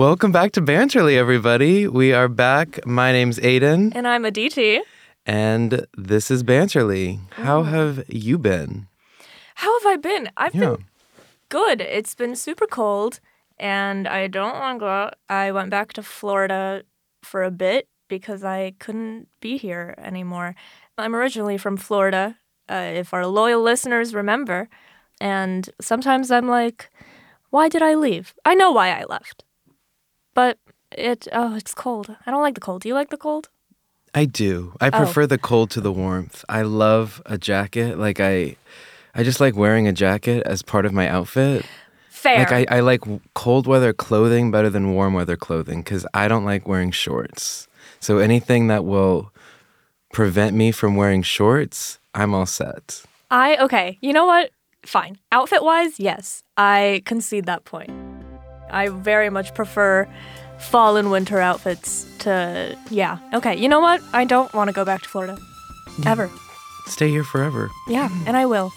Welcome back to Banterly, everybody. We are back. My name's Aidan, And I'm Aditi. and this is Banterly. How have you been? How have I been? I've Yeah. been good. It's been super cold and I don't want to go out. I went back to Florida for a bit because I couldn't be here anymore. I'm originally from Florida, uh, if our loyal listeners remember. And sometimes I'm like, why did I leave? I know why I left. But it, oh, it's cold. I don't like the cold. Do you like the cold? I do. I oh. prefer the cold to the warmth. I love a jacket. Like I I just like wearing a jacket as part of my outfit. Fair. Like I, I like cold weather clothing better than warm weather clothing because I don't like wearing shorts. So anything that will prevent me from wearing shorts, I'm all set. I okay. You know what? Fine. Outfit wise, yes, I concede that point. I very much prefer fall and winter outfits to yeah. Okay. You know what? I don't want to go back to Florida ever. Stay here forever. Yeah, and I will.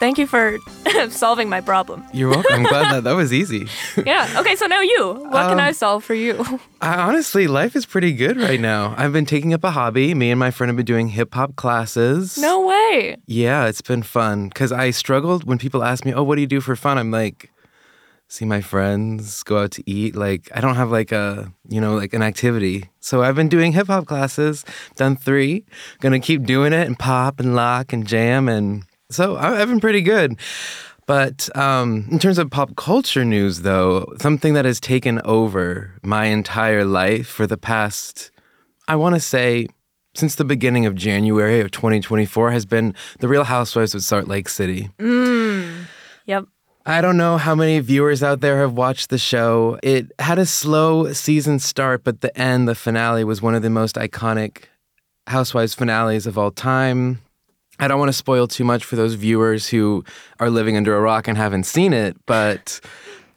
Thank you for solving my problem. You're welcome. I'm glad that that was easy. Yeah. Okay. So now you. What can Um, I solve for you? I, honestly, life is pretty good right now. I've been taking up a hobby. Me and my friend have been doing hip hop classes. no way. Yeah, it's been fun because I struggled when people ask me, "Oh, what do you do for fun?" I'm like, see my friends, go out to eat. Like I don't have like a you know like an activity. So I've been doing hip hop classes. Done three. Gonna keep doing it and pop and lock and jam and so I've been pretty good. But um, in terms of pop culture news, though, something that has taken over my entire life for the past, I want to say, since the beginning of January of 2024 has been The Real Housewives of Salt Lake City. Yep. I don't know how many viewers out there have watched the show. It had a slow season start, but the end, the finale, was one of the most iconic Housewives finales of all time. I don't want to spoil too much for those viewers who are living under a rock and haven't seen it, but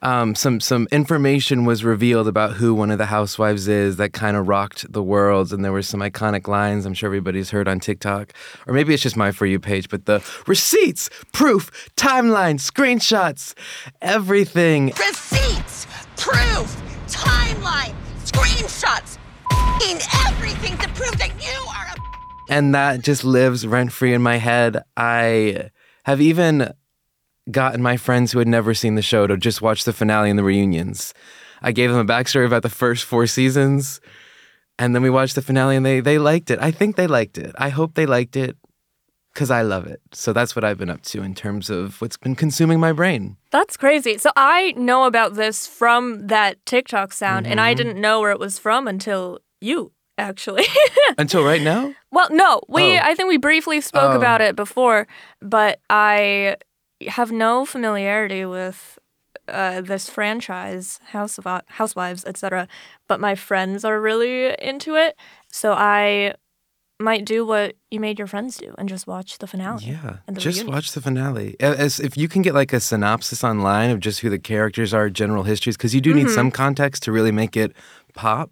um, some some information was revealed about who one of the housewives is that kind of rocked the world, and there were some iconic lines. I'm sure everybody's heard on TikTok, or maybe it's just my for you page. But the receipts, proof, timeline, screenshots, everything. receipts, proof, timeline, screenshots, in everything to prove that you are a and that just lives rent free in my head. I have even gotten my friends who had never seen the show to just watch the finale and the reunions. I gave them a backstory about the first four seasons, and then we watched the finale and they they liked it. I think they liked it. I hope they liked it because I love it. So that's what I've been up to in terms of what's been consuming my brain. That's crazy. So I know about this from that TikTok sound, and I mm-hmm. didn't know where it was from until you actually. Until right now, Well, no, we Oh. I think we briefly spoke Oh. about it before, but I have no familiarity with uh, this franchise, House of Housewives, etc. But my friends are really into it, so I might do what you made your friends do and just watch the finale. Yeah, the just reunion. watch the finale. As if you can get like a synopsis online of just who the characters are, general histories, because you do need Mm-hmm. some context to really make it pop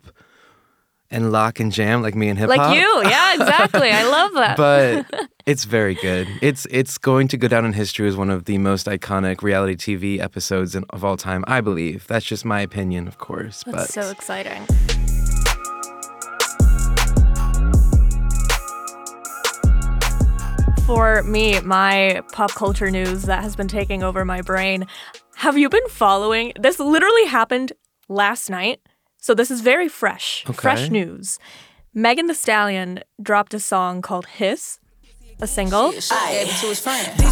and lock and jam, like me and hip hop. Like you, yeah, exactly. I love that. But it's very good. It's it's going to go down in history as one of the most iconic reality TV episodes in, of all time. I believe. That's just my opinion, of course. but That's so exciting. For me, my pop culture news that has been taking over my brain. Have you been following? This literally happened last night. So this is very fresh. Fresh news. Megan Thee Stallion dropped a song called Hiss, a single. These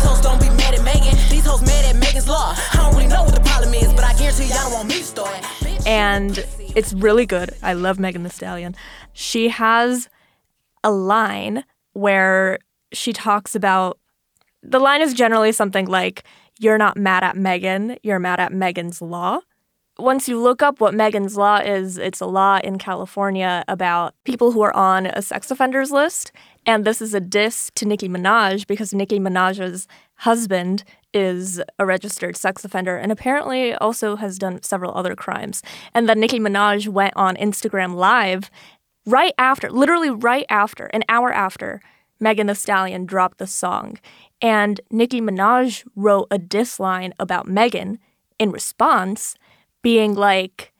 hoes don't be mad at Megan. These hoes mad at Megan's law. I don't really know what the problem is, but I guarantee y'all don't want me to start. and it's really good. I love Megan Thee Stallion. She has a line where she talks about the line is generally something like, You're not mad at Megan, you're mad at Megan's law. Once you look up what Megan's law is, it's a law in California about people who are on a sex offenders list. And this is a diss to Nicki Minaj because Nicki Minaj's husband is a registered sex offender and apparently also has done several other crimes. And then Nicki Minaj went on Instagram Live right after, literally right after, an hour after Megan Thee Stallion dropped the song. And Nicki Minaj wrote a diss line about Megan in response, being like,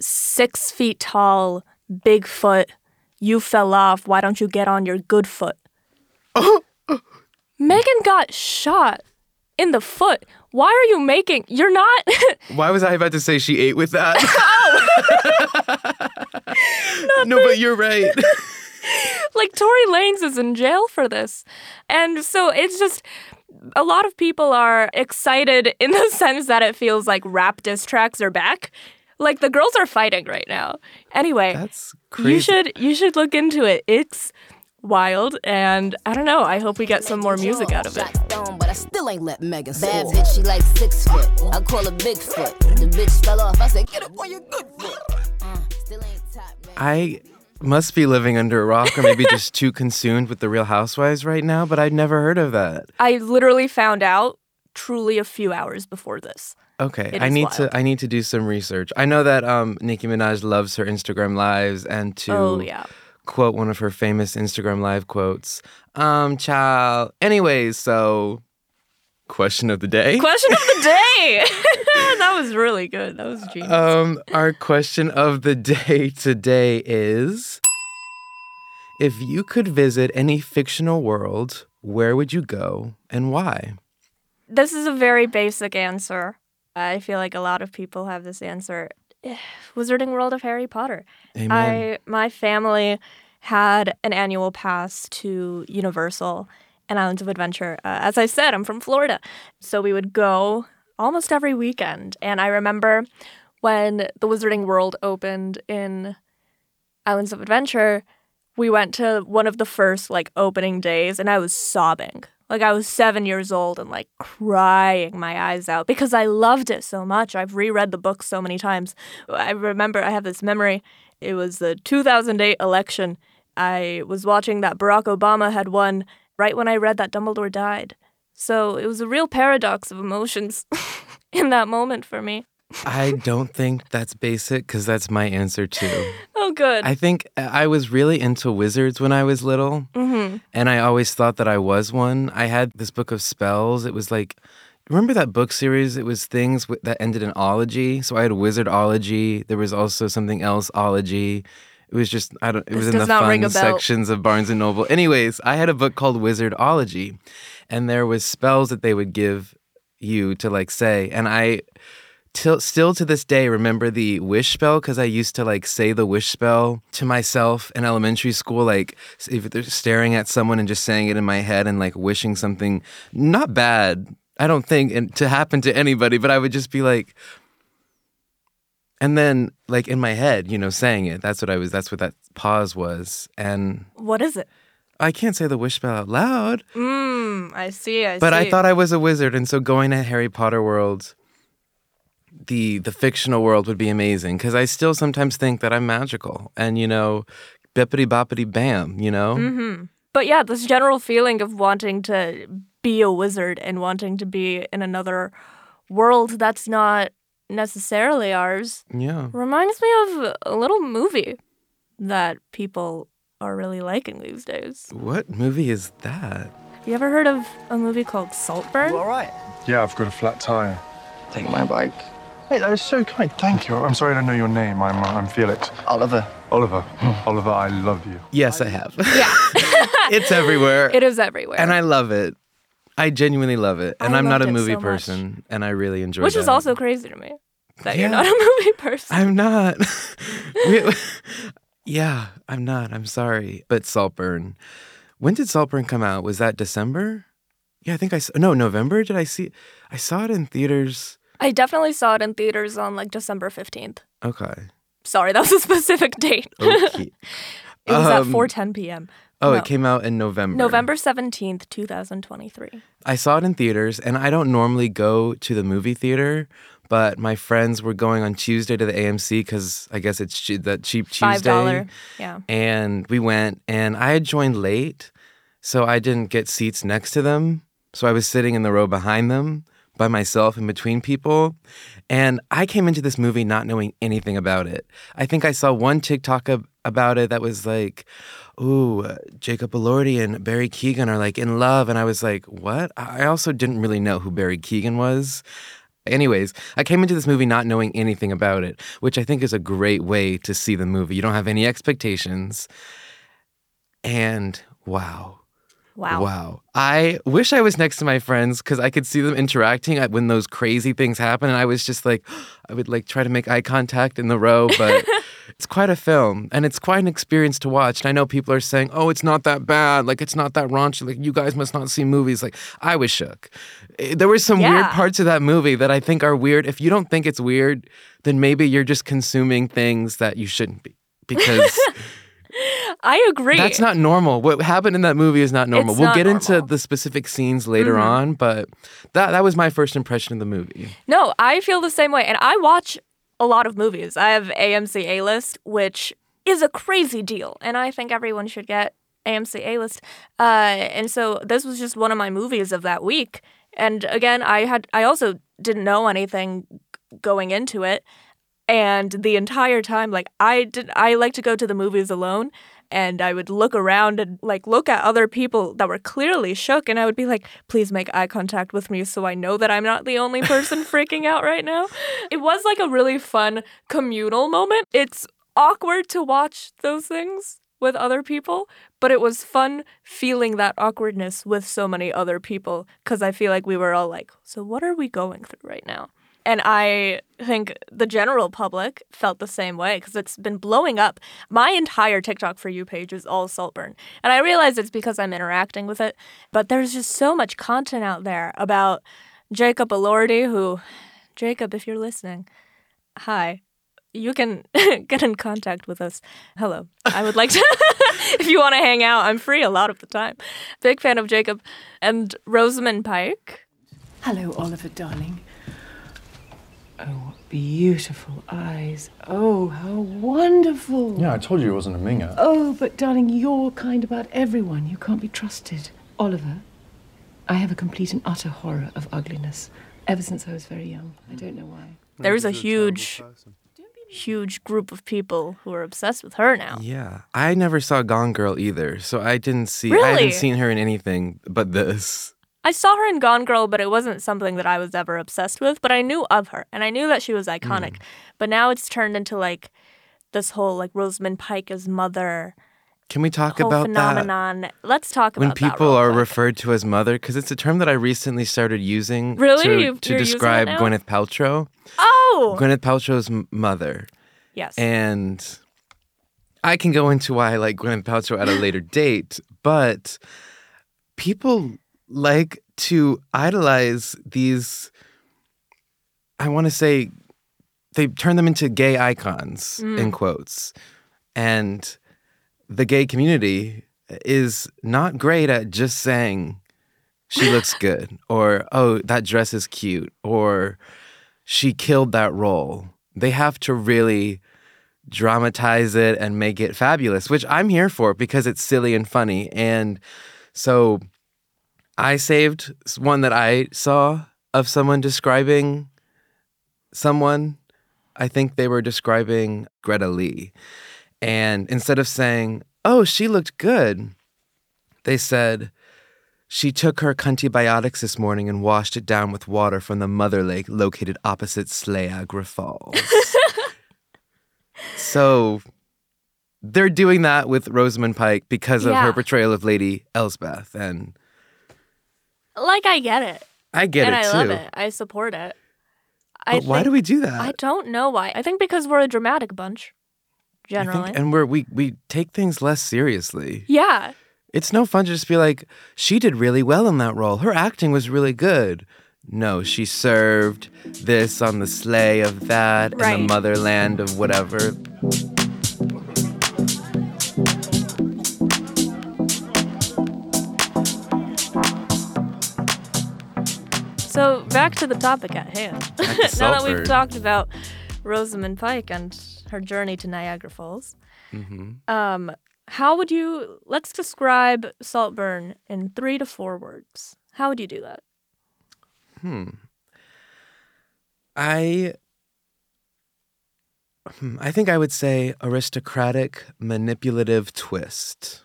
six feet tall, Bigfoot. You fell off. Why don't you get on your good foot? Megan got shot in the foot. Why are you making? You're not. Why was I about to say she ate with that? Oh. no, but you're right. like Tory Lanez is in jail for this. And so it's just a lot of people are excited in the sense that it feels like rap diss tracks are back. Like the girls are fighting right now. Anyway, That's crazy. you should you should look into it. It's wild and I don't know, I hope we get some more music out of it. But I still ain't let Megan Bad bitch, she like six foot. I call her Bigfoot. The bitch fell off. I said, get up on your good foot. Uh, still ain't top, man. I must be living under a rock or maybe just too consumed with the Real Housewives right now, but I'd never heard of that. I literally found out truly a few hours before this. Okay, I need wild. to I need to do some research. I know that um, Nicki Minaj loves her Instagram lives and to Oh yeah. quote one of her famous Instagram live quotes. Um, child. Anyways, so question of the day. Question of the day. that was really good. That was genius. Um, our question of the day today is if you could visit any fictional world, where would you go and why? This is a very basic answer. I feel like a lot of people have this answer. Wizarding World of Harry Potter. Amen. I my family had an annual pass to Universal and Islands of Adventure. Uh, as I said, I'm from Florida, so we would go almost every weekend. And I remember when the Wizarding World opened in Islands of Adventure, we went to one of the first like opening days, and I was sobbing. Like I was seven years old and like crying my eyes out because I loved it so much. I've reread the book so many times. I remember I have this memory. It was the 2008 election. I was watching that Barack Obama had won right when I read that Dumbledore died. So it was a real paradox of emotions in that moment for me. I don't think that's basic because that's my answer too. Oh, good. I think I was really into wizards when I was little, mm-hmm. and I always thought that I was one. I had this book of spells. It was like, remember that book series? It was things wi- that ended in ology. So I had wizardology. There was also something else ology. It was just I don't. It was This in the fun sections of Barnes and Noble. Anyways, I had a book called Wizardology, and there was spells that they would give you to like say, and I till still to this day remember the wish spell because I used to like say the wish spell to myself in elementary school, like if they're staring at someone and just saying it in my head and like wishing something not bad. I don't think and to happen to anybody, but I would just be like, and then like in my head, you know, saying it. That's what I was. That's what that pause was, and What is it? I can't say the wish spell out loud. Mm, I see. I see. But see. I thought I was a wizard, and so going to Harry Potter world, the the fictional world would be amazing because I still sometimes think that I'm magical, and you know, bippity boppity bam, you know. Mm-hmm. But yeah, this general feeling of wanting to be a wizard and wanting to be in another world that's not necessarily ours Yeah. reminds me of a little movie that people are really liking these days. What movie is that? You ever heard of a movie called Saltburn? All right. Yeah, I've got a flat tire. Take my bike. Hey, that is so kind. Thank you. I'm sorry I don't know your name. I'm, uh, I'm Felix. Oliver. Oliver. Oliver, I love you. Yes, I have. Yeah, it's everywhere, it is everywhere. and I love it. I genuinely love it, and I I'm not a movie so much. person, and I really enjoy. Which is also crazy to me that you're not a movie person. I'm not. We- yeah, I'm not. I'm sorry. But Saltburn. When did Saltburn come out? Was that December? Yeah, I think I s- no November. Did I see? I saw it in theaters. I definitely saw it in theaters on like December 15th. Okay. Sorry, that was a specific date. Okay. It was at Um, 4:10 p.m. Oh, No. it came out in November. November 17th, 2023. I saw it in theaters, and I don't normally go to the movie theater, but my friends were going on Tuesday to the AMC because I guess it's che- that cheap Tuesday. $5. Yeah. and we went and i had joined late so i didn't get seats next to them so i was sitting in the row behind them by myself in between people and i came into this movie not knowing anything about it i think i saw one tiktok ab- about it that was like ooh jacob elordi and barry keoghan are like in love and i was like what i also didn't really know who barry keoghan was Anyways, I came into this movie not knowing anything about it, which I think is a great way to see the movie. You don't have any expectations. And wow. Wow. Wow. I wish I was next to my friends because I could see them interacting when those crazy things happen. And I was just like, I would like try to make eye contact in the row, but it's quite a film and it's quite an experience to watch. And I know people are saying, oh, it's not that bad. Like, it's not that raunchy. Like, you guys must not see movies. Like, I was shook. Eh, There were some weird parts of that movie that I think are weird. If you don't think it's weird, then maybe you're just consuming things that you shouldn't be because. I agree. That's not normal. What happened in that movie is not normal. It's we'll not get into normal. Mm-hmm. the specific scenes later on, but that that was my first impression of the movie. No, I feel the same way. And I watch a lot of movies. I have AMC A list, which is a crazy deal. And I think everyone should get AMC A list. Uh, and so this was just one of my movies of that week. And again, I had I also didn't know anything going into it. And the entire time, like I did I like to go to the movies alone and I would look around and like look at other people that were clearly shook and I would be like, please make eye contact with me so I know that I'm not the only person freaking out right now. It was like a really fun communal moment. It's awkward to watch those things with other people, but it was fun feeling that awkwardness with so many other people because I feel like we were all like, so what are we going through right now? And I think the general public felt the same way because it's been blowing up. My entire TikTok for you page is all Saltburn. And I realize it's because I'm interacting with it, but there's just so much content out there about Jacob Elordi, who, Jacob, if you're listening, hi. You can get in contact with us. Hello. I would like to, if you want to hang out, I'm free a lot of the time. Big fan of Jacob and Rosamund Pike. Hello, Oliver, darling. Oh, what beautiful eyes. Oh, how wonderful. Yeah, I told you it wasn't a minger. Oh, but darling, you're kind about everyone. You can't be trusted. Oliver, I have a complete and utter horror of ugliness ever since I was very young. I don't know why. There's a huge, huge group of people who are obsessed with her now. Yeah, I never saw Gone Girl either, so I didn't see. really? I haven't seen her in anything but this. I saw her in Gone Girl, but it wasn't something that I was ever obsessed with. But I knew of her, and I knew that she was iconic. Mm. But now it's turned into like this whole like Rosamund Pike as mother Can we talk about that? phenomenon. Let's talk When about that When people are quick. referred to as mother, because it's a term that I recently started using Really? to, You- to describe? Gwyneth Paltrow. Oh, Gwyneth Paltrow's mother. yes. And I can go into why I like Gwyneth Paltrow at a later date, but people like to idolize these. I want to say they turn them into gay icons mm. in quotes, and the gay community is not great at just saying she looks good or oh that dress is cute or she killed that role. They have to really dramatize it and make it fabulous, which I'm here for because it's silly and funny. And so I saved one that I saw of someone describing someone. I think they were describing Greta Lee. And instead of saying, oh, she looked good, they said, she took her antibiotics this morning and washed it down with water from the mother lake located opposite Slayagra Falls. so they're doing that with Rosamund Pike because of Yeah. her portrayal of Lady Elspeth. And like I get it, I get and it And I too. love it. I support it. I why think- do we do that? I don't know why. I think because we're a dramatic bunch, I think- generally. and we're, we, we take things less seriously. yeah. It's no fun to just be like, she did really well in that role. Her acting was really good. No, she served this on the sleigh of that Right. the motherland of whatever. So back to the topic at hand. now that we've talked about Rosamund Pike and her journey to Niagara Falls, hmm um, how would you let's describe Saltburn in three to four words? How would you do that? Hmm. I hmm, I think I would say aristocratic manipulative twist.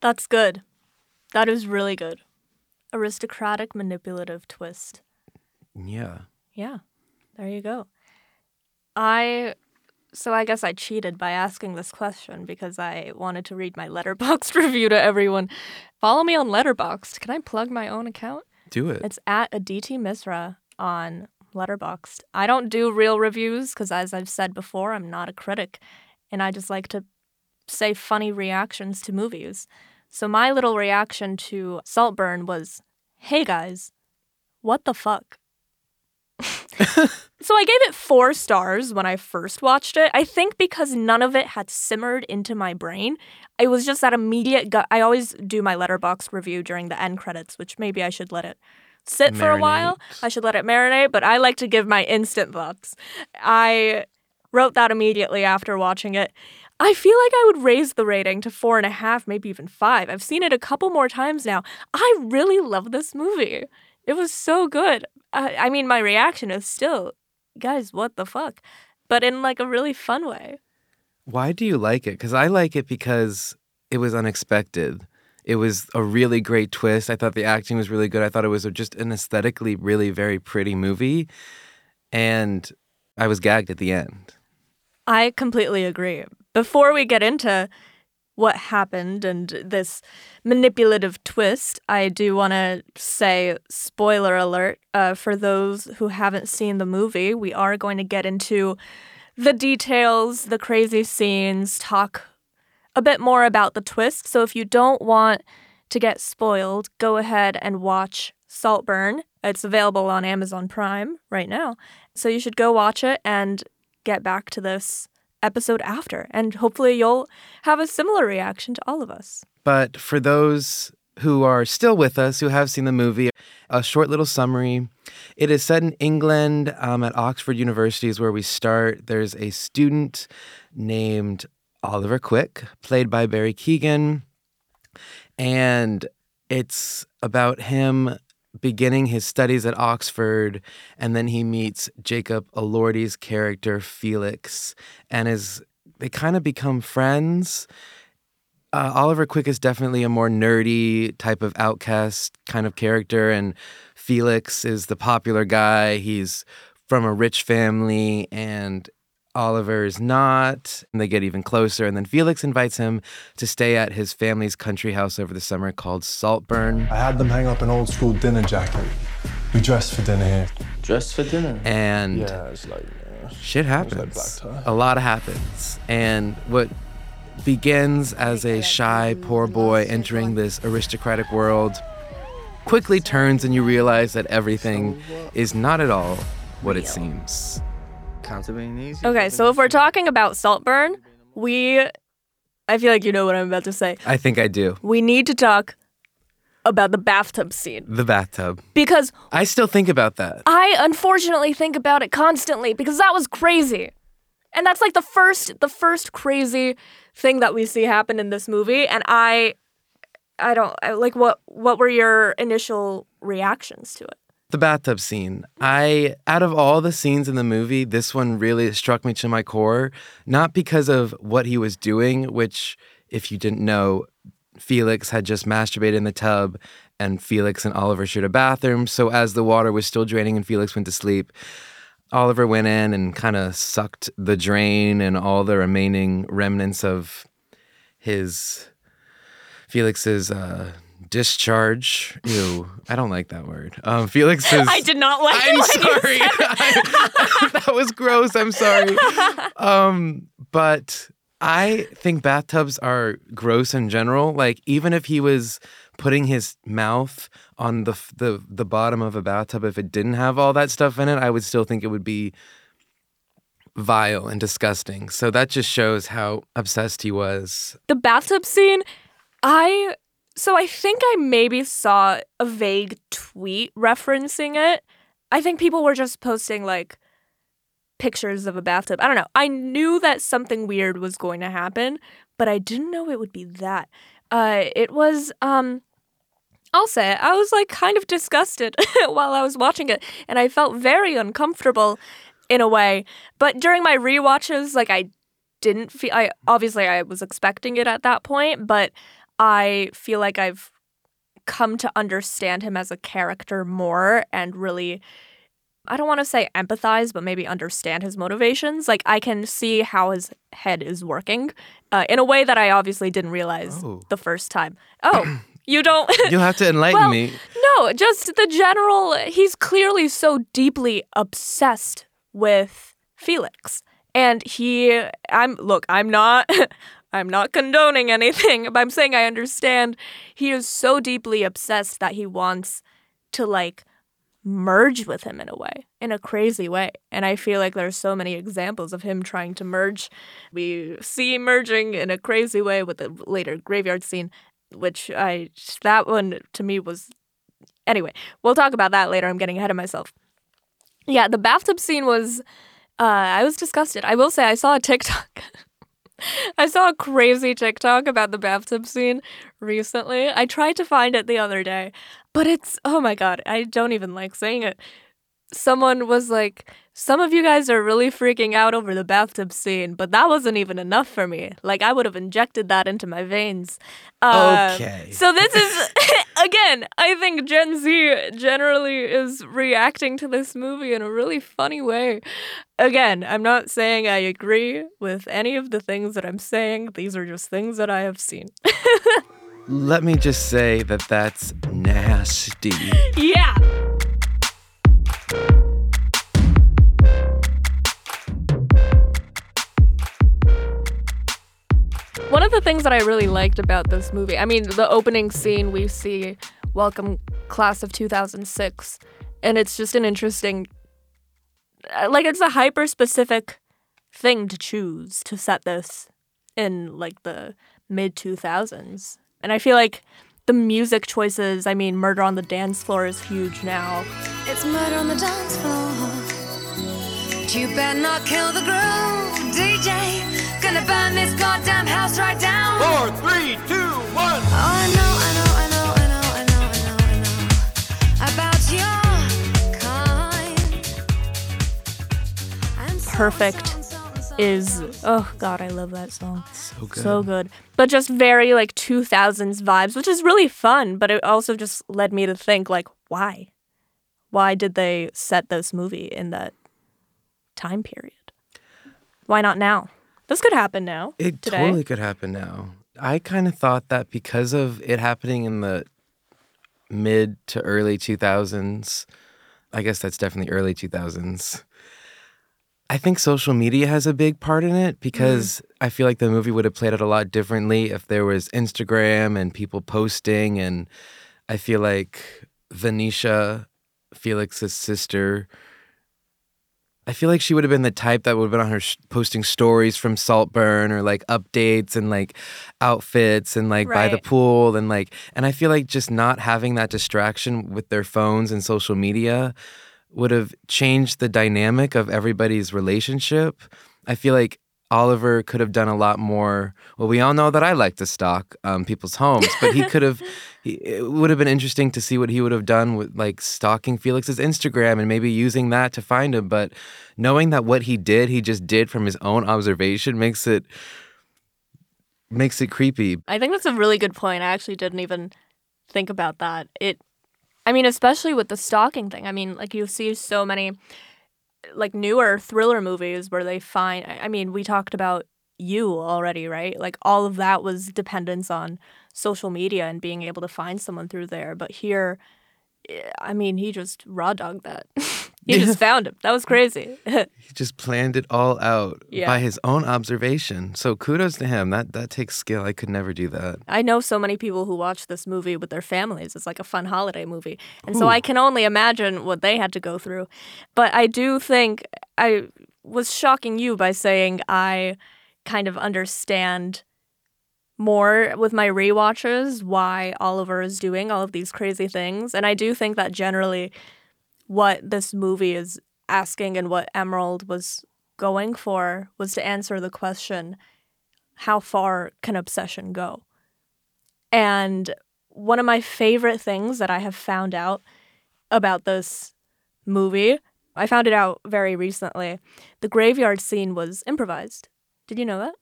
That's good. That is really good. Aristocratic manipulative twist. Yeah. Yeah, there you go. I so I guess I cheated by asking this question because I wanted to read my Letterboxd review to everyone. Follow me on Letterboxd. Can I plug my own account? Do it. It's at Aditi Misra on Letterboxd. I don't do real reviews because, as I've said before, I'm not a critic, and I just like to say funny reactions to movies. So my little reaction to Saltburn was, "Hey guys, what the fuck?" so I gave it four stars when I first watched it. I think because none of it had simmered into my brain. It was just that immediate gut. I always do my Letterboxd review during the end credits, which maybe I should let it sit for a while. I should let it marinate, but I like to give my instant thoughts. I wrote that immediately after watching it. I feel like I would raise the rating to four and a half, maybe even five. I've seen it a couple more times now. I really love this movie. It was so good. I, I mean, my reaction is still, guys, what the fuck? But in like a really fun way. Why do you like it? Because I like it because it was unexpected. It was a really great twist. I thought the acting was really good. I thought it was just an aesthetically really very pretty movie. And I was gagged at the end. I completely agree. Before we get into what happened and this manipulative twist, I do want to say spoiler alert uh, for those who haven't seen the movie. We are going to get into the details, the crazy scenes, talk a bit more about the twist. So if you don't want to get spoiled, go ahead and watch Saltburn. It's available on Amazon Prime right now. So you should go watch it and get back to this episode after. And hopefully you'll have a similar reaction to all of us. But for those who are still with us, who have seen the movie, a short little summary. It is set in England um, at Oxford University, is where we start. There's a student named Oliver Quick, played by Barry Keoghan. And it's about him beginning his studies at Oxford, and then he meets Jacob Elordi's character Felix, and is they kind of become friends. Uh, Oliver Quick is definitely a more nerdy type of outcast kind of character, and Felix is the popular guy. He's from a rich family, and Oliver is not. And they get even closer, and then Felix invites him to stay at his family's country house over the summer called Saltburn. I had them hang up an old school dinner jacket. We dressed for dinner here. Dressed for dinner. And Yeah, it's like uh, shit happens. black tie. a lot happens. And what begins as a shy, poor boy entering this aristocratic world quickly turns and you realize that everything is not at all what it seems. Counterbeing easy. Okay, so if we're talking about Saltburn, we. I feel like you know what I'm about to say. I think I do. We need to talk about the bathtub scene The bathtub. because I still think about that. I unfortunately think about it constantly because that was crazy. And that's like the first the first crazy thing that we see happen in this movie and I I don't I, like what what were your initial reactions to it? The bathtub scene. I, out of all the scenes in the movie, this one really struck me to my core. Not because of what he was doing, which, if you didn't know, Felix had just masturbated in the tub, and Felix and Oliver shared a bathroom. So, as the water was still draining and Felix went to sleep, Oliver went in and kind of sucked the drain and all the remaining remnants of his Felix's uh, discharge. Ew, I don't like that word. Um, Felix's. I did not like I'm it when you sorry. said that was gross. I'm sorry. Um, but I think bathtubs are gross in general. Like even if he was putting his mouth on the the the bottom of a bathtub, if it didn't have all that stuff in it, I would still think it would be vile and disgusting. So that just shows how obsessed he was. the bathtub scene, I so I think I maybe saw a vague tweet referencing it. I think people were just posting like pictures of a bathtub. I don't know. I knew that something weird was going to happen, but I didn't know it would be that. Uh it was um I'll say it, I was like kind of disgusted while I was watching it and I felt very uncomfortable in a way. But during my rewatches like I didn't feel I obviously I was expecting it at that point, but I feel like I've come to understand him as a character more and really I don't want to say empathize, but maybe understand his motivations. Like I can see how his head is working uh, in a way that I obviously didn't realize Oh. the first time. Oh, you don't. You'll have to enlighten well, me. no, just the general. He's clearly so deeply obsessed with Felix, and he. I'm look. I'm not. I'm not condoning anything, but I'm saying I understand. He is so deeply obsessed that he wants to like merge with him in a way, in a crazy way. And I feel like there's so many examples of him trying to merge. We see merging in a crazy way with the later graveyard scene, which I that one to me was anyway, we'll talk about that later. I'm getting ahead of myself. Yeah, the bathtub scene was uh I was disgusted. I will say I saw a TikTok. I saw a crazy TikTok about the bathtub scene recently. I tried to find it the other day, but it's oh my god, I don't even like saying it. Someone was like, "Some of you guys are really freaking out over the bathtub scene, but that wasn't even enough for me. Like I would have injected that into my veins." Uh, Okay. So this is again, I think Gen Z generally is reacting to this movie in a really funny way. Again, I'm not saying I agree with any of the things that I'm saying. These are just things that I have seen. Let me just say that that's nasty. yeah. One of the things that I really liked about this movie, I mean, the opening scene we see welcome class of 2006 and it's just an interesting uh, like it's a hyper specific thing to choose to set this in like the mid 2000s. And I feel like the music choices, I mean, Murder on the Dance Floor is huge now. It's murder on the dance floor. But you better not kill the groove, DJ. Gonna burn this goddamn house right down. Four, three, two, one. Oh, I know, I know, I know, I know, I know, I know, I know about your kind. And so Perfect Is so and so. oh god, I love that song. So good. So good. But just very like 2000s vibes, which is really fun, but it also just led me to think like why? Why did they set this movie in that time period? Why not now? This could happen now. It today. totally could happen now. I kind of thought that because of it happening in the mid to early 2000s, I guess that's definitely early 2000s. I think social media has a big part in it mm-hmm. because I feel like the movie would have played out a lot differently if there was Instagram and people posting. And I feel like Venetia, Felix's sister, I feel like she would have been the type that would have been on her sh- posting stories from Saltburn or like updates and like outfits and like by the pool and like and I feel like just not having that distraction with their phones and social media would have changed the dynamic of everybody's relationship. I feel like Oliver could have done a lot more. Well, we all know that I like to stalk um, people's homes, but he could have. He, it would have been interesting to see what he would have done with like stalking Felix's Instagram and maybe using that to find him. But knowing that what he did, he just did from his own observation, makes it makes it creepy. I think that's a really good point. I actually didn't even think about that. It I mean, especially with the stalking thing. I mean, like you see so many like newer thriller movies where they find I mean, we talked about you already, right? Like all of that was dependence on social media and being able to find someone through there. But here eh, I mean, he just raw dogged that. he just found him. That was crazy. He just planned it all out Yeah. by his own observation. So kudos to him. That that takes skill. I could never do that. I know so many people who watch this movie with their families. It's like a fun holiday movie. And so I can only imagine what they had to go through. But I do think I was shocking you by saying I kind of understand more with my rewatches why Oliver is doing all of these crazy things. And I do think that generally what this movie is asking and what Emerald was going for was to answer the question how far can obsession go? And one of my favorite things that I have found out about this movie, I found it out very recently. The graveyard scene was improvised. Did you know that?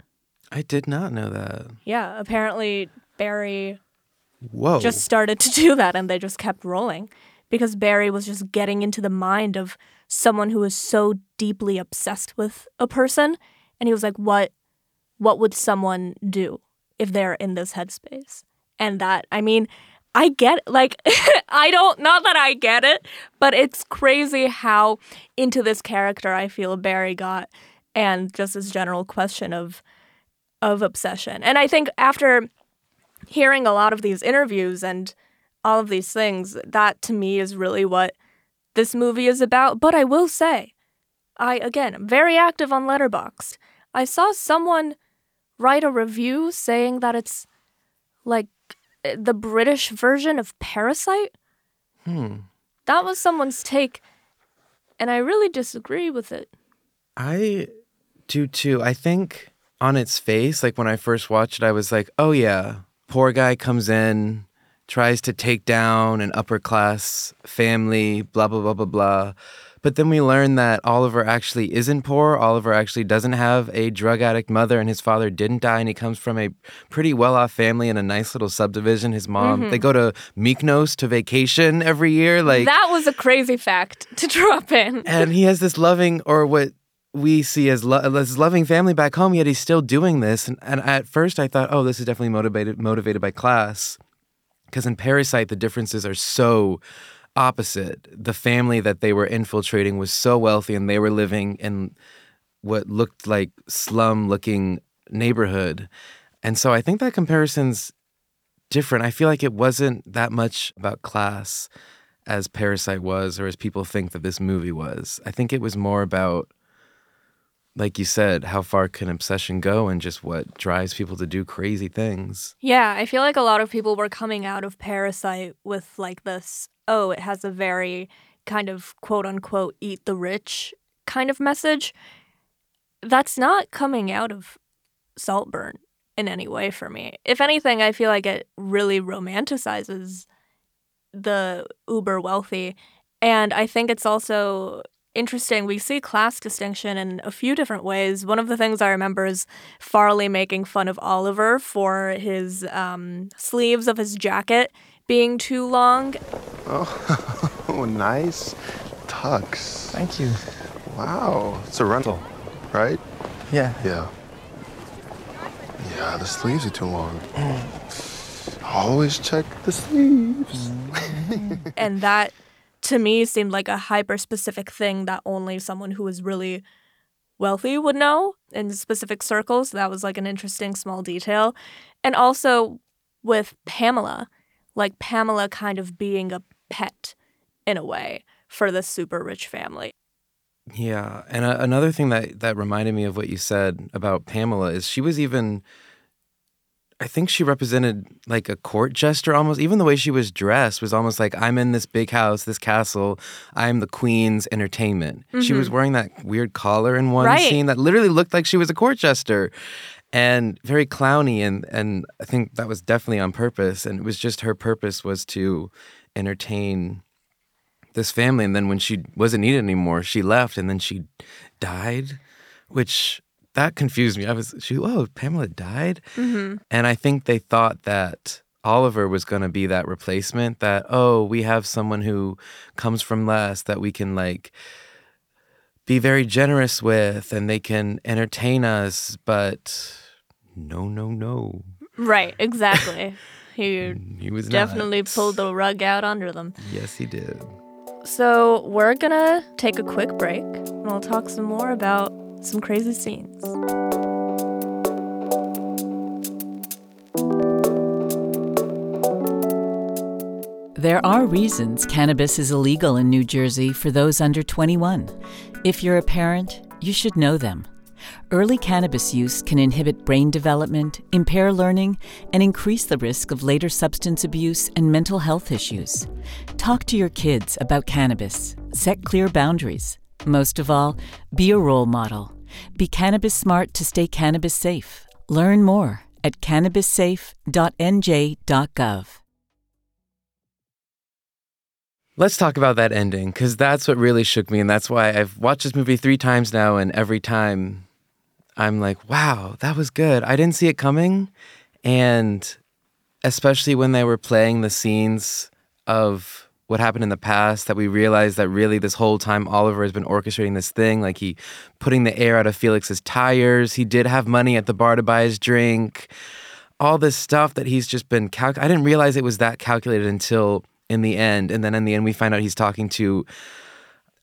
I did not know that. Yeah, apparently Barry Whoa. just started to do that and they just kept rolling because Barry was just getting into the mind of someone who is so deeply obsessed with a person. And he was like what what would someone do if they're in this headspace? And that i mean i get like i don't not that i get it but it's crazy how into this character i feel barry got and just this general question of of obsession. And i think after hearing a lot of these interviews and all of these things that to me is really what this movie is about but i will say i again am very active on letterboxd i saw someone write a review saying that it's like the british version of parasite Hmm. that was someone's take and i really disagree with it I do too. I think on its face, like when I first watched it, I was like, oh yeah, poor guy comes in, tries to take down an upper class family, blah, blah, blah, blah, blah. But then we learn that Oliver actually isn't poor. Oliver actually doesn't have a drug addict mother, and his father didn't die, and he comes from a pretty well off family in a nice little subdivision. His mom, Mhm. they go to Mykonos to vacation every year. Like, that was a crazy fact to drop in and he has this loving or what we see as, lo- as loving family back home yet he's still doing this and, and at first i thought oh this is definitely motivated motivated by class because in parasite the differences are so opposite. The family that they were infiltrating was so wealthy and they were living in what looked like slum looking neighborhood. And so i think that comparison's different. I feel like it wasn't that much about class as Parasite was, or as people think that this movie was. I think it was more about, like you said, how far can obsession go and just what drives people to do crazy things. Yeah, I feel like a lot of people were coming out of Parasite with like this, oh, it has a very kind of quote unquote eat the rich kind of message. That's not coming out of Saltburn in any way for me. If anything, I feel like it really romanticizes the uber wealthy. And I think it's also interesting. We see class distinction in a few different ways. One of the things I remember is Farleigh making fun of Oliver for his um, sleeves of his jacket being too long. Oh, nice tux. Thank you. Wow, it's a rental, right? Yeah. Yeah. Yeah, the sleeves are too long. Always check the sleeves. and that to me seemed like a hyper specific thing that only someone who was really wealthy would know in specific circles. That was like an interesting small detail. And also with Pamela, like Pamela kind of being a pet in a way for the super rich family. Yeah, and a- another thing that that reminded me of what you said about Pamela is she was even I think she represented like a court jester almost. Even the way she was dressed was almost like I'm in this big house, this castle. I'm the queen's entertainment. She was Mhm. wearing that weird collar in one Right. scene that literally looked like she was a court jester. And very clowny and and I think that was definitely on purpose and it was just her purpose was to entertain this family and then when she wasn't needed anymore she left and then she died which that confused me i was she oh pamela died Mhm. and i think they thought that oliver was going to be that replacement that oh we have someone who comes from less that we can like be very generous with and they can entertain us but no no no Right, exactly. he he was definitely not. pulled the rug out under them. yes he did So we're gonna take a quick break and we'll talk some more about some crazy scenes. There are reasons cannabis is illegal in New Jersey for those under 21. If you're a parent, you should know them. Early cannabis use can inhibit brain development, impair learning, and increase the risk of later substance abuse and mental health issues. Talk to your kids about cannabis. Set clear boundaries. Most of all, be a role model. Be cannabis smart to stay cannabis safe. Learn more at cannabissafe.nj.gov. Let's talk about that ending because that's what really shook me. And that's why I've watched this movie three times now. And every time I'm like, wow, that was good. I didn't see it coming. And especially when they were playing the scenes of what happened in the past that we realized that really this whole time Oliver has been orchestrating this thing. Like he putting the air out of Felix's tires. He did have money at the bar to buy his drink. All this stuff that he's just been calc- I didn't realize it was that calculated until in the end. And then in the end we find out he's talking to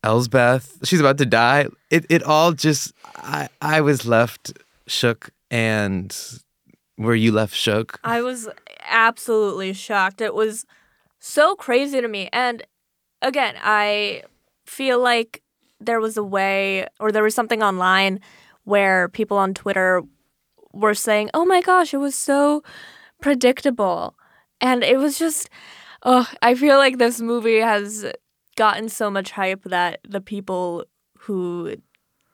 Elspeth. She's about to die. It it all just I I was left shook and were you left shook? I was absolutely shocked. It was so crazy to me. And again, I feel like there was a way or there was something online where people on Twitter were saying, "Oh my gosh, it was so predictable." And it was just oh, I feel like this movie has gotten so much hype that the people who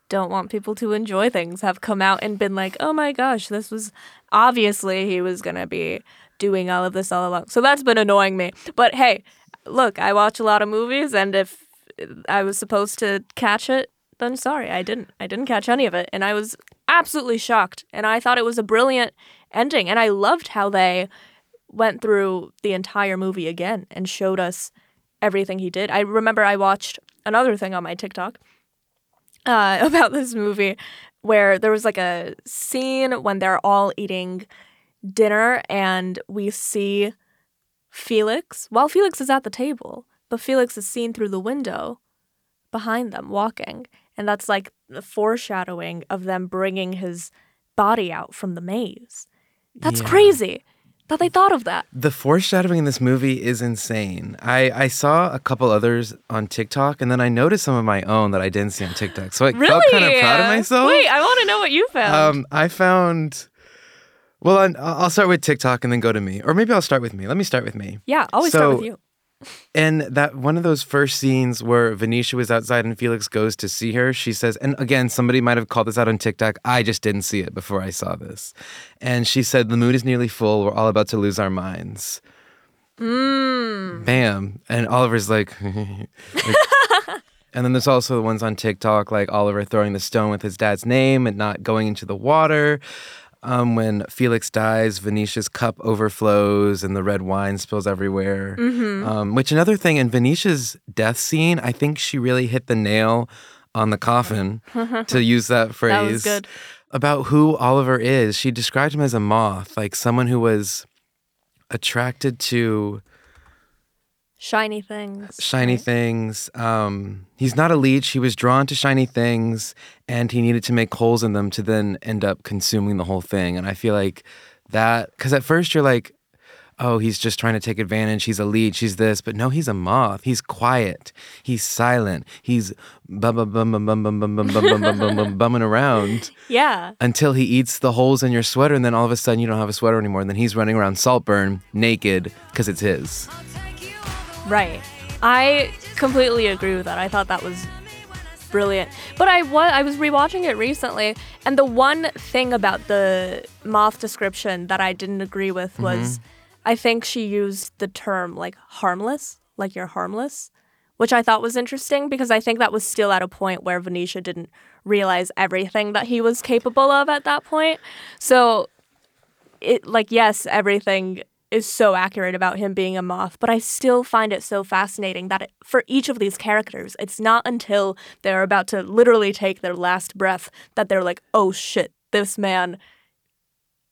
don't want people to enjoy things have come out and been like, "Oh my gosh, this was obviously he was going to be doing all of this all along." So that's been annoying me. But hey, look, I watch a lot of movies and if I was supposed to catch it, then sorry, I didn't. I didn't catch any of it and I was absolutely shocked and I thought it was a brilliant ending and I loved how they went through the entire movie again and showed us everything he did. I remember I watched another thing on my TikTok uh, about this movie where there was like a scene when they're all eating dinner and we see Felix while Felix is at the table, but Felix is seen through the window behind them walking. And that's like the foreshadowing of them bringing his body out from the maze. That's Yeah. crazy that they thought of that. The foreshadowing in this movie is insane. I, I saw a couple others on TikTok, and then I noticed some of my own that I didn't see on TikTok. So I Really? felt kind of proud of myself. Wait, I want to know what you found. Um, I found. Well, I'll start with TikTok and then go to me, or maybe I'll start with me. Let me start with me. yeah, always start with you. And that one of those first scenes where Venetia was outside and Felix goes to see her, she says, and again, somebody might have called this out on TikTok. I just didn't see it before I saw this. And she said, The mood is nearly full. We're all about to lose our minds. Mm. Bam. And Oliver's like, like- and then there's also the ones on TikTok, like Oliver throwing the stone with his dad's name and not going into the water. Um, when Felix dies, Venetia's cup overflows and the red wine spills everywhere. Mhm. Um, which another thing in Venetia's death scene, I think she really hit the nail on the coffin to use that phrase That was good. about who Oliver is. She described him as a moth, like someone who was attracted to Shiny things. shiny things. Um, he's not a leech. He was drawn to shiny things, and he needed to make holes in them to then end up consuming the whole thing. And I feel like that because at first you're like, oh, he's just trying to take advantage. He's a leech. He's this, but no, he's a moth. He's quiet. He's silent. He's bum bum bum bum bum bum bum bum bum bum bum bum bum bumming around Yeah. until he eats the holes in your sweater, and then all of a sudden you don't have a sweater anymore. And then he's running around Saltburn naked because it's his. Right. I completely agree with that. I thought that was brilliant. But I was I was rewatching it recently, and the one thing about the moth description that I didn't agree with mm-hmm. was I think she used the term like harmless, like you're harmless, which I thought was interesting because I think that was still at a point where Venetia didn't realize everything that he was capable of at that point. So it like yes, everything is so accurate about him being a moth, but I still find it so fascinating that it, for each of these characters, it's not until they're about to literally take their last breath that they're like, "Oh shit, this man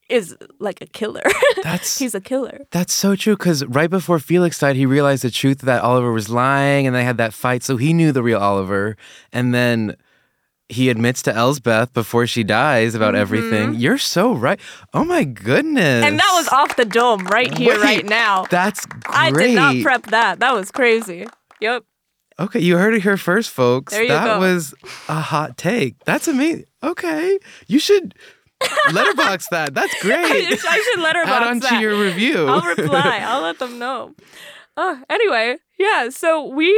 is like a killer. That's He's a killer." That's so true because right before Felix died, he realized the truth that Oliver was lying and they had that fight. So he knew the real Oliver. And then he admits to Elspeth before she dies about everything. You're so right. Oh my goodness. Mm-hmm. And that was off the dome right here, Wait, right now. That's great. I did not prep that. That was crazy. Yep. Okay, you heard it here first, folks. There you that go. was a hot take. That's amazing. Okay. You should Letterboxd that. That's I great. should- I should let her Add on to that. your review. I'll reply. I'll let them know. Uh, anyway, yeah, so we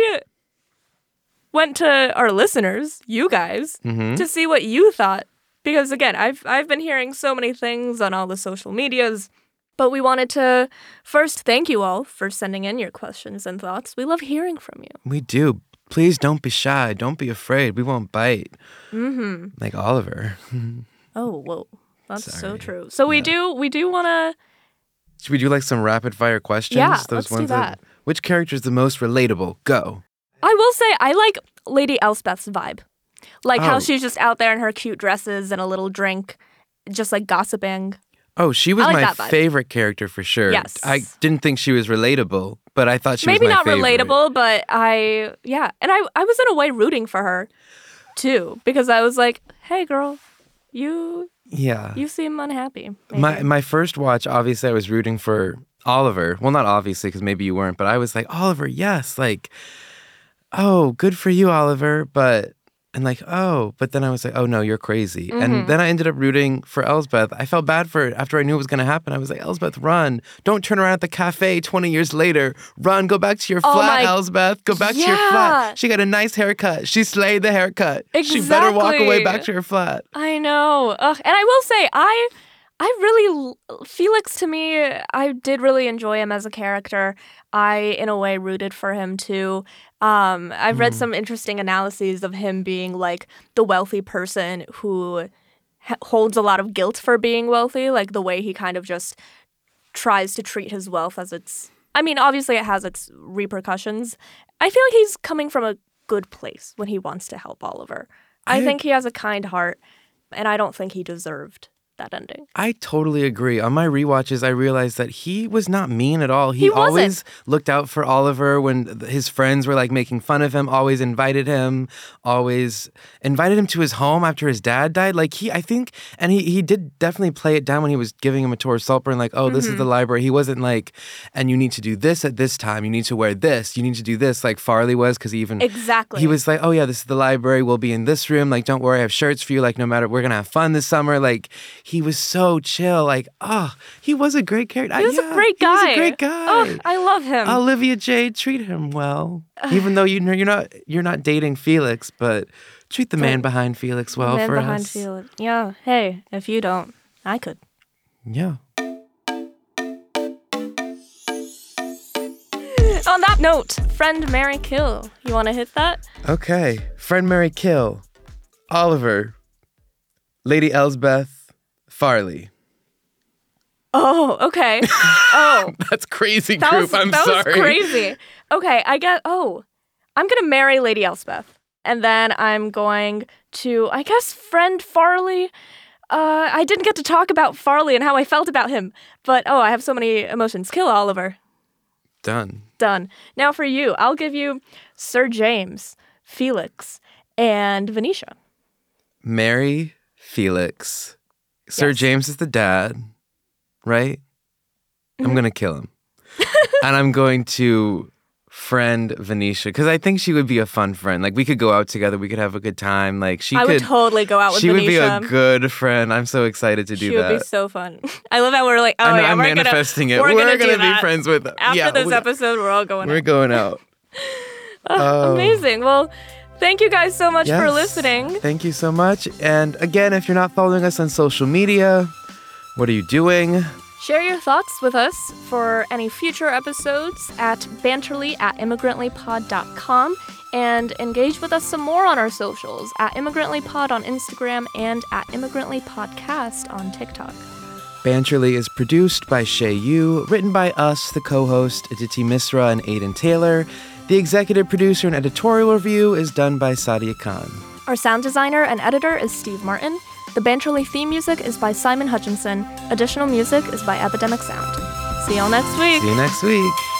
went to our listeners, you guys, Mhm. to see what you thought. Because again, I've I've been hearing so many things on all the social medias, but we wanted to first thank you all for sending in your questions and thoughts. We love hearing from you. We do. Please don't be shy. Don't be afraid. We won't bite. Mm-hmm. Like Oliver. Oh, whoa. That's so true. So we do we do want to Should we do like some rapid fire questions? Yeah, Those let's do ones that. Which character is the most relatable? Go. I will say I like Lady Elspeth's vibe. Like Oh. how she's just out there in her cute dresses and a little drink, just like gossiping. Oh, she was like my that vibe. favorite character for sure. Yes. I didn't think she was relatable, but I thought she Maybe was my not favorite. relatable, but I yeah. And I I was in a way rooting for her too because I was like, "Hey girl, you Yeah. you seem unhappy." maybe." My my first watch, obviously, I was rooting for Oliver. Well, not obviously, because maybe you weren't, but I was like, Oliver, yes, like, oh, good for you, Oliver. But and like, oh, but then I was like, oh no, you're crazy. Mhm. And then I ended up rooting for Elspeth. I felt bad for it after I knew it was gonna happen. I was like, Elspeth, run! Don't turn around at the cafe 20 years later. Run, go back to your Oh flat, my- Elspeth. Go back to your flat. She got a nice haircut. She slayed the haircut. Exactly. She better walk away back to her flat. I know. Ugh. And I will say, I, I really Felix to me, I did really enjoy him as a character. I, in a way, rooted for him too. Um, I've read Mm. some interesting analyses of him being like the wealthy person who ha- holds a lot of guilt for being wealthy, like the way he kind of just tries to treat his wealth as its. I mean, obviously, it has its repercussions. I feel like he's coming from a good place when he wants to help Oliver. I, I- think he has a kind heart, and I don't think he deserved that ending. I totally agree. On my rewatches, I realized that he was not mean at all. He, He always looked out for Oliver when his friends were like making fun of him, always invited him, always invited him to his home after his dad died. Like he, I think, and he, he did definitely play it down when he was giving him a tour of Saltburn, like, oh, this is Mhm. the library. He wasn't like, and you need to do this at this time. You need to wear this. You need to do this, like Farleigh was, because even Exactly. he was like, "Oh yeah, this is the library. We'll be in this room. Like, don't worry, I have shirts for you. Like, no matter, we're gonna have fun this summer." Like, he was so chill. Like, oh, he was a great character. He was Yeah, a great guy. He was a great guy. Oh, I love him. Olivia Jade, treat him well. Even though you know you're not you're not dating Felix, but treat the man behind Felix well Man for behind us. Felix. Yeah. Hey, if you don't, I could. Yeah. On that note, friend Marry Kill. You want to hit that? Okay. Friend Marry Kill, Oliver, Lady Elspeth, Farleigh. Oh, okay. Oh, That's crazy that group. was, I'm that sorry. was crazy. Okay, I get. Oh, I'm gonna marry Lady Elspeth, and then I'm going to, I guess, friend Farleigh. Uh, I didn't get to talk about Farleigh and how I felt about him, but oh, I have so many emotions. Kill Oliver. Done. Done. Now for you, I'll give you Sir James, Felix, and Venetia. Marry Felix. Sir Yes. James is the dad, right? Mm-hmm. I'm going to kill him. and I'm going to friend Venetia because I think she would be a fun friend. Like we could go out together, we could have a good time. Like she I could would totally go out with She would be a good friend. I'm so excited to do she that. She would be so fun. I love how we're like, oh I know, yeah, I'm we're manifesting gonna, it. We're, We're gonna, gonna be friends with- After yeah, this we- episode, we're all going. Out. We're out. going out. Oh. Amazing. Well, thank you guys so much for listening. Thank you so much. And again, if you're not following us on social media, what are you doing? Share your thoughts with us for any future episodes at banterly at immigrantlypod.com and engage with us some more on our socials at immigrantlypod on Instagram and at immigrantlypodcast on TikTok. Banterly is produced by Shei Yu, written by us, the co host, Aditi Misra and Aidan Taylor. The executive producer and editorial review is done by Saadia Khan. Our sound designer and editor is Steve Martin. The Banterly theme music is by Simon Hutchinson. Additional music is by Epidemic Sound. See y'all next week. See you next week.